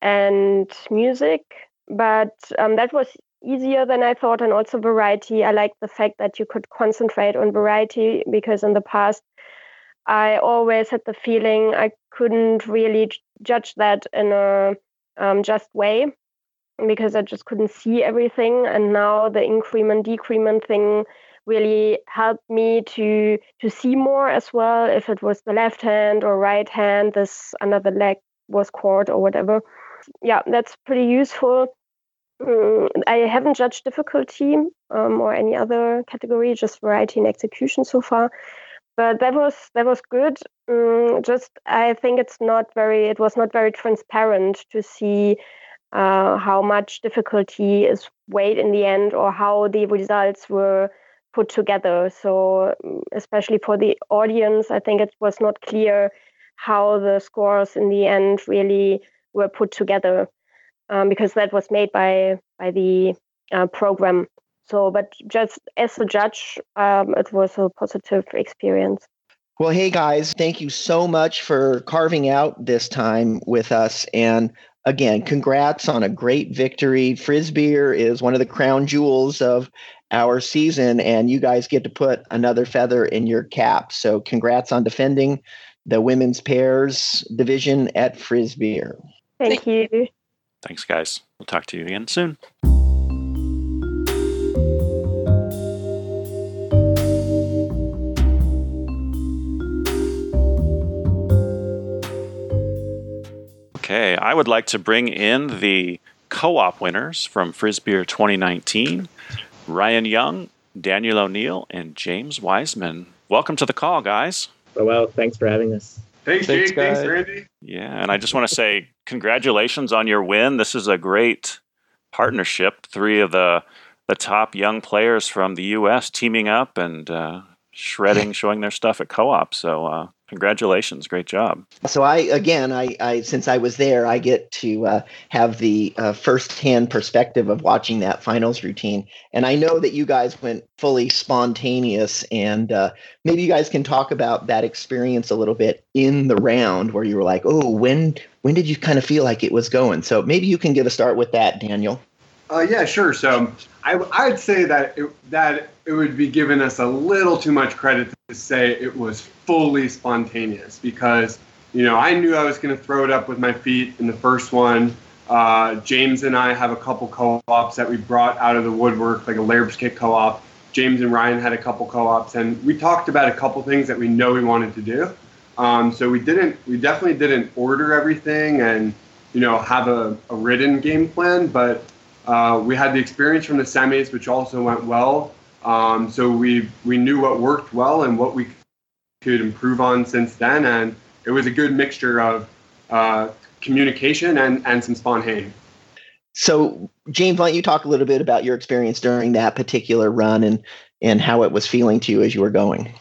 and music. But um, that was easier than I thought, and also variety. I like the fact that you could concentrate on variety because in the past, I always had the feeling I couldn't really judge that in a um, just way because I just couldn't see everything. And now the increment decrement thing really helped me to to see more as well. If it was the left hand or right hand, this another leg was chord or whatever. Yeah, that's pretty useful. Mm, I haven't judged difficulty um, or any other category, just variety and execution so far. But that was that was good. Um, just I think it's not very. It was not very transparent to see uh, how much difficulty is weighed in the end or how the results were put together. So, mm, especially for the audience, I think it was not clear how the scores in the end really were put together um, because that was made by by the uh, program. So, but just as a judge, um, it was a positive experience. Well, hey guys, thank you so much for carving out this time with us. And again, congrats on a great victory. Frisbeer is one of the crown jewels of our season, and you guys get to put another feather in your cap. So, congrats on defending the women's pairs division at Frisbeer. Thank you. Thanks, guys. We'll talk to you again soon. Okay, I would like to bring in the co op winners from Frisbeer 2019 Ryan Young, Daniel O'Neill, and James Wiseman. Welcome to the call, guys. Well, thanks for having us. Thanks, Thanks Jake. Thanks, Randy. Yeah, and I just want to say congratulations on your win. This is a great partnership. Three of the the top young players from the U.S. teaming up and uh, shredding, showing their stuff at co-op. So uh, Congratulations, great job. So I again, I, I since I was there, I get to uh, have the uh, firsthand perspective of watching that finals routine, and I know that you guys went fully spontaneous, and uh, maybe you guys can talk about that experience a little bit in the round where you were like, oh, when when did you kind of feel like it was going? So maybe you can give a start with that, Daniel. Uh, yeah, sure. So I, I'd say that it, that it would be giving us a little too much credit to say it was fully spontaneous because you know I knew I was going to throw it up with my feet in the first one. Uh, James and I have a couple co-ops that we brought out of the woodwork, like a Lairb's Kick co-op. James and Ryan had a couple co-ops, and we talked about a couple things that we know we wanted to do. Um, so we didn't, we definitely didn't order everything and you know have a, a written game plan, but uh, we had the experience from the semis, which also went well. Um, so we we knew what worked well and what we could improve on since then. And it was a good mixture of uh, communication and, and some spontaneity. So, James, why don't you talk a little bit about your experience during that particular run and and how it was feeling to you as you were going?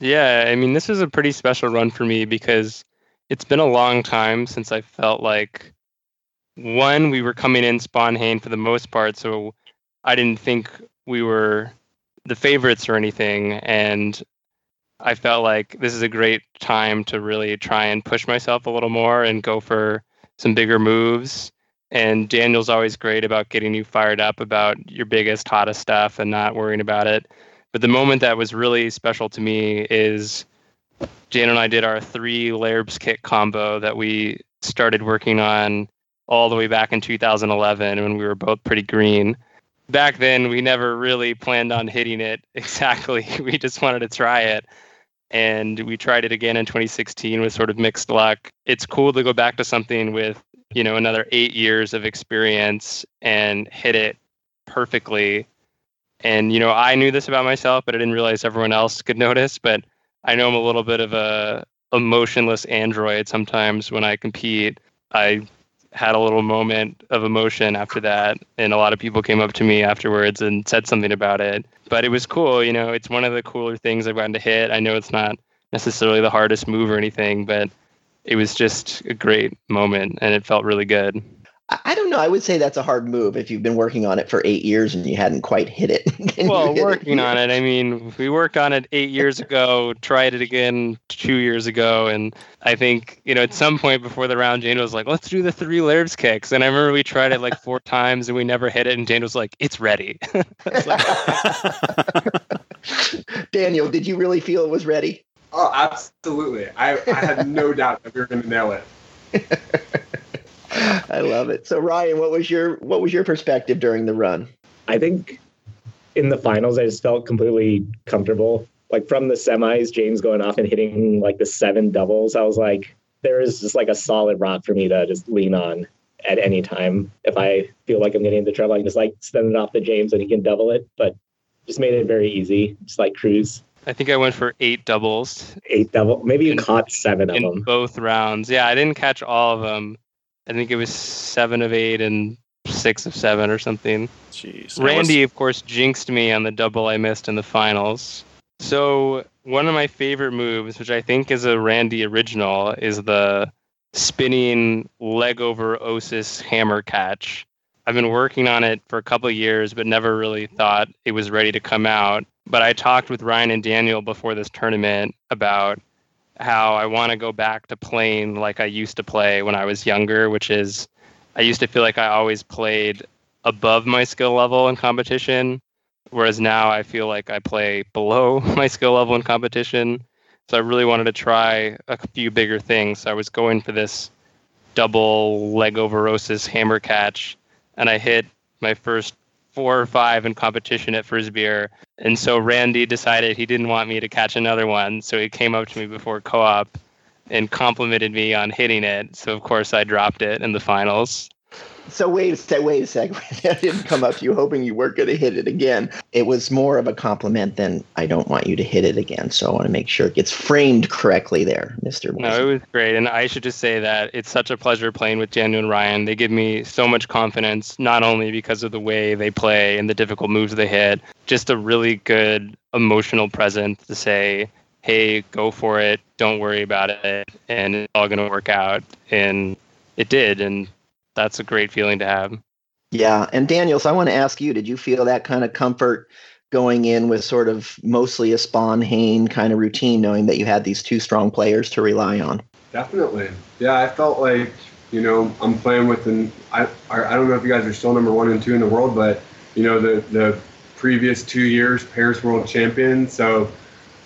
Yeah, I mean, this is a pretty special run for me because it's been a long time since I felt like one, we were coming in Sponheim for the most part, so I didn't think we were the favorites or anything. And I felt like this is a great time to really try and push myself a little more and go for some bigger moves. And Daniel's always great about getting you fired up about your biggest, hottest stuff and not worrying about it. But the moment that was really special to me is Jan and I did our three Lairb's kick combo that we started working on all the way back in 2011 when we were both pretty green. Back then, we never really planned on hitting it [LAUGHS] exactly. [LAUGHS] we just wanted to try it. And we tried it again in 2016 with sort of mixed luck. It's cool to go back to something with, you know, another eight years of experience and hit it perfectly. And, you know, I knew this about myself, but I didn't realize everyone else could [LAUGHS] notice. But I know I'm a little bit of a emotionless android sometimes when I compete. I had a little moment of emotion after that and a lot of people came up to me afterwards and said something about it. But it was cool you know it's one of the cooler things i've gotten to hit. I know it's not necessarily the hardest move or anything but it was just a great moment and it felt really good I don't know. I would say that's a hard move if you've been working on it for eight years and you hadn't quite hit it. [LAUGHS] well, hit working it. on it. I mean, we worked on it eight years ago, tried it again two years ago, and I think you know at some point before the round, Jane was like, "Let's do the three layers kicks," and I remember we tried it like four [LAUGHS] times and we never hit it, and Jane was like, "It's ready." [LAUGHS] Daniel, did you really feel it was ready? Oh, absolutely. I, I had no doubt that we were going to nail it. I love it. So Ryan, what was your what was your perspective during the run? I think in the finals, I just felt completely comfortable. Like from the semis, James going off and hitting like the seven doubles, I was like, there is just like a solid rock for me to just lean on at any time. If I feel like I'm getting into trouble, I can just like send it off to James and he can double it. But just made it very easy, just like cruise. I think I went for eight doubles. Eight double, maybe you in, caught seven of in them. both rounds. Yeah, I didn't catch all of them. I think it was seven of eight and six of seven or something. Jeez. Randy, of course, jinxed me on the double I missed in the finals. So one of my favorite moves, which I think is a Randy original, is the spinning leg over Osis hammer catch. I've been working on it for a couple of years, but never really thought it was ready to come out. But I talked with Ryan and Daniel before this tournament about how I want to go back to playing like I used to play when I was younger, which is I used to feel like I always played above my skill level in competition, whereas now I feel like I play below [LAUGHS] my skill level in competition. So I really wanted to try a few bigger things. So I was going for this double leg over hammer catch, and I hit my first four or five in competition at Frisbeer. And so Randy decided he didn't want me to catch another one. So he came up to me before co op and complimented me on hitting it. So, of course, I dropped it in the finals. So wait a sec, wait a sec. [LAUGHS] I didn't come up to you hoping you weren't going to hit it again. It was more of a compliment than I don't want you to hit it again. So I want to make sure it gets framed correctly there, Mister. No, it was great, and I should just say that it's such a pleasure playing with Daniel and Ryan. They give me so much confidence, not only because of the way they play and the difficult moves they hit, just a really good emotional presence to say, "Hey, go for it. Don't worry about it, and it's all going to work out." And it did, and that's a great feeling to have. Yeah, and Daniel, so I want to ask you: Did you feel that kind of comfort going in with sort of mostly a Spawn Hain kind of routine, knowing that you had these two strong players to rely on? Definitely. Yeah, I felt like you know I'm playing with an I I don't know if you guys are still number one and two in the world, but you know the the previous two years Paris World Champion, so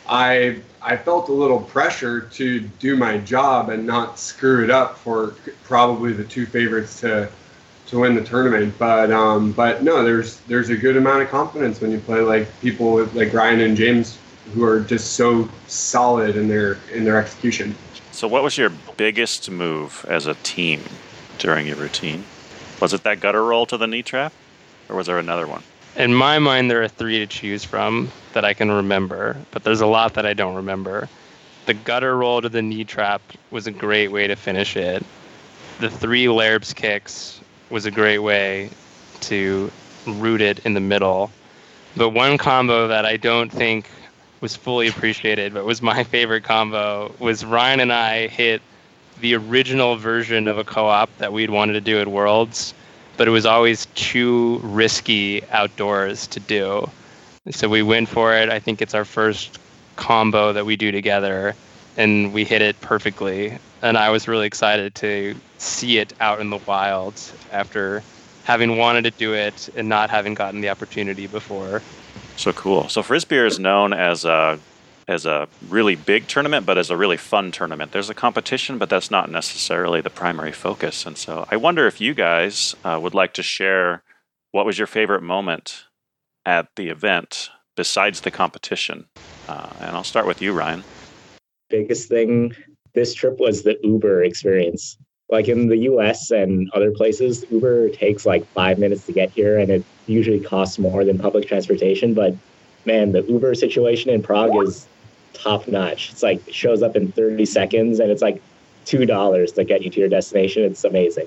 I I felt a little pressure to do my job and not screw it up for probably the two favorites to to win the tournament. But um, but no, there's there's a good amount of confidence when you play like people like Ryan and James who are just so solid in their in their execution. So, what was your biggest move as a team during your routine? Was it that gutter roll to the knee trap, or was there another one? In my mind, there are three to choose from that I can remember, but there's a lot that I don't remember. The gutter roll to the knee trap was a great way to finish it. The three Lairb's kicks was a great way to root it in the middle. But one combo that I don't think was fully appreciated, but was my [LAUGHS] favorite combo, was Ryan and I hit the original version of a co-op that we'd wanted to do at Worlds, but it was always too risky outdoors to do. So we went for it. I think it's our first combo that we do together, and we hit it perfectly. And I was really excited to see it out in the wild after having wanted to do it and not having gotten the opportunity before. So cool. So Frisbeer is known as a as a really big tournament, but as a really fun tournament. There's a competition, but that's not necessarily the primary focus. And so I wonder if you guys uh, would like to share what was your favorite moment at the event besides the competition. Uh, and I'll start with you, Ryan. Biggest thing this trip was the Uber experience. Like in the US and other places, Uber takes like five minutes to get here and it usually costs more than public transportation. But man, the Uber situation in Prague is top notch. It's like it shows up in 30 seconds and it's like $2 to get you to your destination. It's amazing.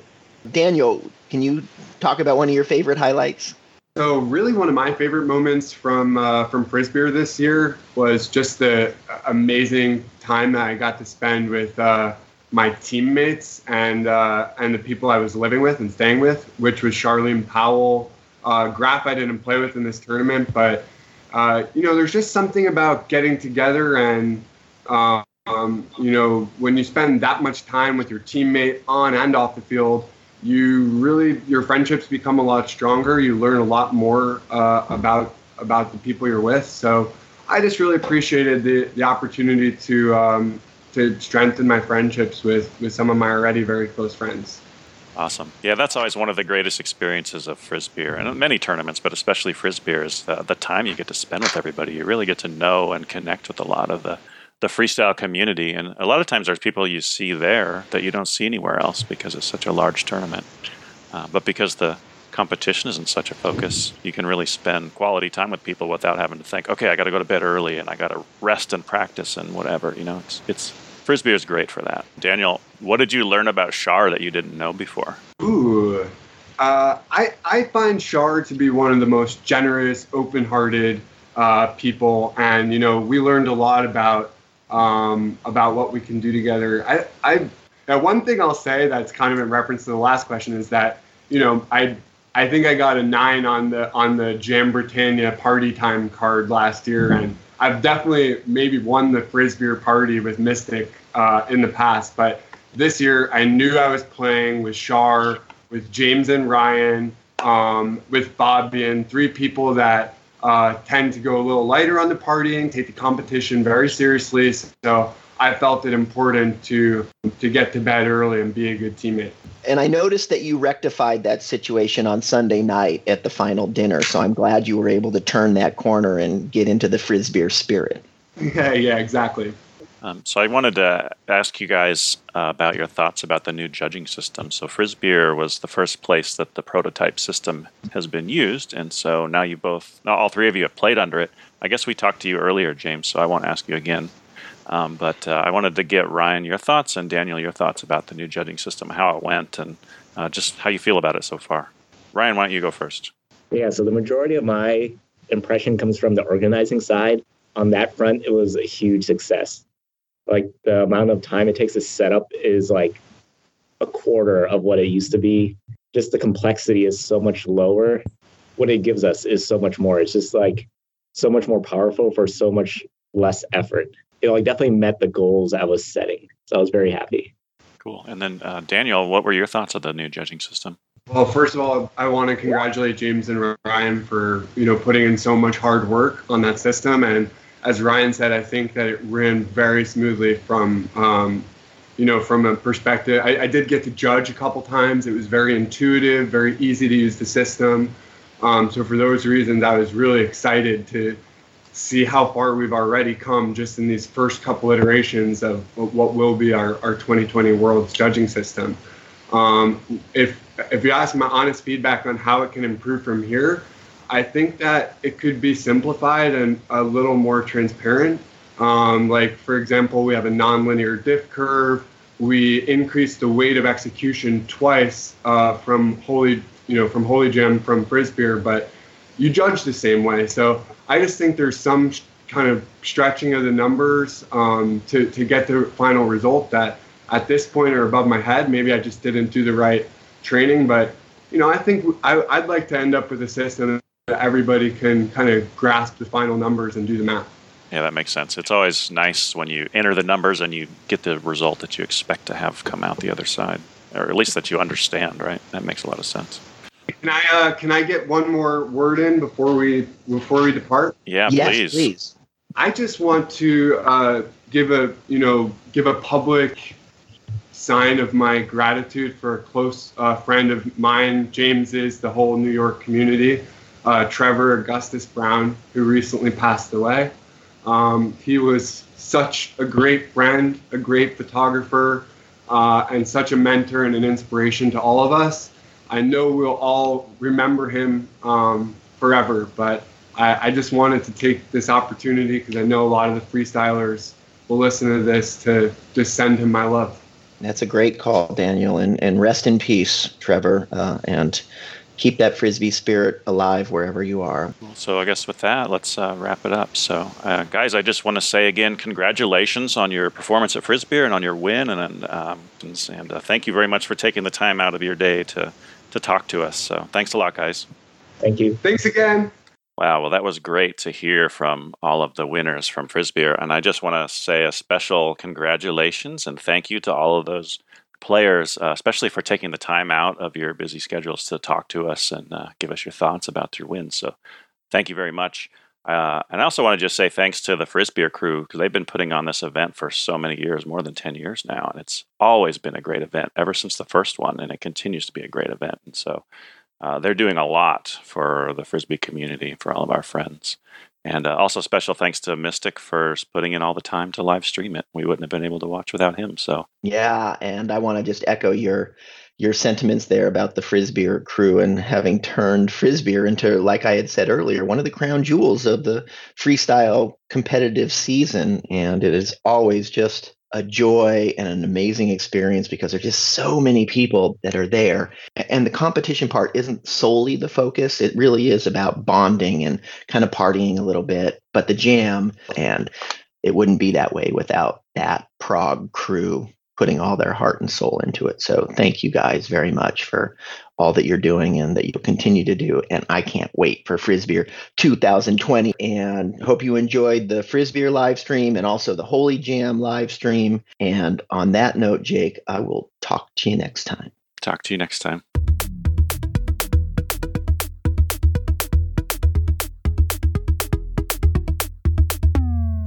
Daniel, can you talk about one of your favorite highlights? So really, one of my favorite moments from uh, from Frisbeer this year was just the amazing time that I got to spend with uh, my teammates and uh, and the people I was living with and staying with, which was Charlene Powell. Uh, Graf I didn't play with in this tournament, but uh, you know, there's just something about getting together and um, you know when you spend that much time with your teammate on and off the field you really your friendships become a lot stronger. You learn a lot more uh, about about the people you're with. So I just really appreciated the the opportunity to um, to strengthen my friendships with with some of my already very close friends. Awesome. Yeah, that's always one of the greatest experiences of Frisbeer and many tournaments, but especially Frisbeer is the, the time you get to spend with everybody. You really get to know and connect with a lot of the the freestyle community. And a lot of times there's people you see there that you don't see anywhere else because it's such a large tournament. Uh, but because the competition isn't such a focus, you can really spend quality time with people without having to think, okay, I got to go to bed early and I got to rest and practice and whatever. You know, it's it's Frisbeer is great for that. Daniel, what did you learn about Shar that you didn't know before? Ooh, uh, I I find Shar to be one of the most generous, open-hearted uh, people, and you know we learned a lot about um, about what we can do together. I, I, now one thing I'll say that's kind of in reference to the last question is that you know I, I think I got a nine on the on the Jam Britannia party time card last year, and I've definitely maybe won the frisbee party with Mystic uh, in the past, but this year I knew I was playing with Shar, with James and Ryan, um, with Fabian, three people that uh, tend to go a little lighter on the partying, take the competition very seriously. So I felt it important to to get to bed early and be a good teammate. And I noticed that you rectified that situation on Sunday night at the final dinner. So I'm glad you were able to turn that corner and get into the Frisbeer spirit. [LAUGHS] Yeah, yeah, exactly. Um, so I wanted to ask you guys uh, about your thoughts about the new judging system. So Frisbeer was the first place that the prototype system has been used, and so now you both, all three of you have played under it. I guess we talked to you earlier, James, so I won't ask you again. Um, but uh, I wanted to get Ryan your thoughts and Daniel your thoughts about the new judging system, how it went, and uh, just how you feel about it so far. Ryan, why don't you go first? Yeah, so the majority of my impression comes from the organizing side. On that front, it was a huge success like the amount of time it takes to set up is like a quarter of what it used to be. Just the complexity is so much lower. What it gives us is so much more. It's just like so much more powerful for so much less effort. It like definitely met the goals I was setting. So I was very happy. Cool. And then uh, Daniel, what were your thoughts of the new judging system? Well, first of all, I want to congratulate James and Ryan for you know putting in so much hard work on that system and as Ryan said, I think that it ran very smoothly from, um, you know, from a perspective. I, I, did get to judge a couple times. It was very intuitive, very easy to use the system. Um, so for those reasons, I was really excited to see how far we've already come just in these first couple iterations of what will be our, our 2020 World's judging system. Um, if if you ask my honest feedback on how it can improve from here, I think that it could be simplified and a little more transparent. Um, like for example, we have a nonlinear diff curve. We increased the weight of execution twice uh, from holy, you know, from Holy Jam from frisbee, but you judge the same way. So I just think there's some kind of stretching of the numbers um, to to get the final result that at this point are above my head. Maybe I just didn't do the right training, but you know, I think I, I'd like to end up with a system everybody can kind of grasp the final numbers and do the math. Yeah, that makes sense. It's always nice when you enter the numbers and you get the result that you expect to have come out the other side, or at least that you understand. Right? That makes a lot of sense. Can I uh, can I get one more word in before we before we depart? Yeah, yes, please. please. I just want to uh, give a you know give a public sign of my gratitude for a close uh, friend of mine. James is the whole New York community. Uh, Trevor Augustus Brown, who recently passed away. Um, he was such a great friend, a great photographer, uh, and such a mentor and an inspiration to all of us. I know we'll all remember him um, forever, but I, I, just wanted to take this opportunity because I know a lot of the freestylers will listen to this to just send him my love. That's a great call, Daniel, and, and rest in peace, Trevor, uh, and keep that frisbee spirit alive wherever you are. So I guess with that, let's uh, wrap it up. So, uh, guys, I just want to say again, congratulations on your performance at Frisbeer and on your win, and um, and uh, thank you very much for taking the time out of your day to to talk to us. So, thanks a lot, guys. Thank you. Thanks again. Wow, well, that was great to hear from all of the winners from Frisbeer. And I just want to say a special congratulations and thank you to all of those players, uh, especially for taking the time out of your busy schedules to talk to us and uh, give us your thoughts about your wins. So thank you very much. Uh, and I also want to just say thanks to the Frisbeer crew because they've been putting on this event for so many years, more than 10 years now. And it's always been a great event ever since the first one, and it continues to be a great event. And so uh, they're doing a lot for the frisbee community, for all of our friends. And uh, also special thanks to Mystic for putting in all the time to live stream it. We wouldn't have been able to watch without him. So yeah, and I want to just echo your your sentiments there about the Frisbeer crew and having turned Frisbeer into, like I had said earlier, one of the crown jewels of the freestyle competitive season. And it is always just a joy and an amazing experience because there's just so many people that are there. And the competition part isn't solely the focus. It really is about bonding and kind of partying a little bit. But the jam, and it wouldn't be that way without that Prague crew putting all their heart and soul into it. So thank you guys very much for all that you're doing and that you'll continue to do. And I can't wait for Frisbeer 2020 and hope you enjoyed the Frisbeer live stream and also the Holy Jam live stream. And on that note, Jake, I will talk to you next time. Talk to you next time.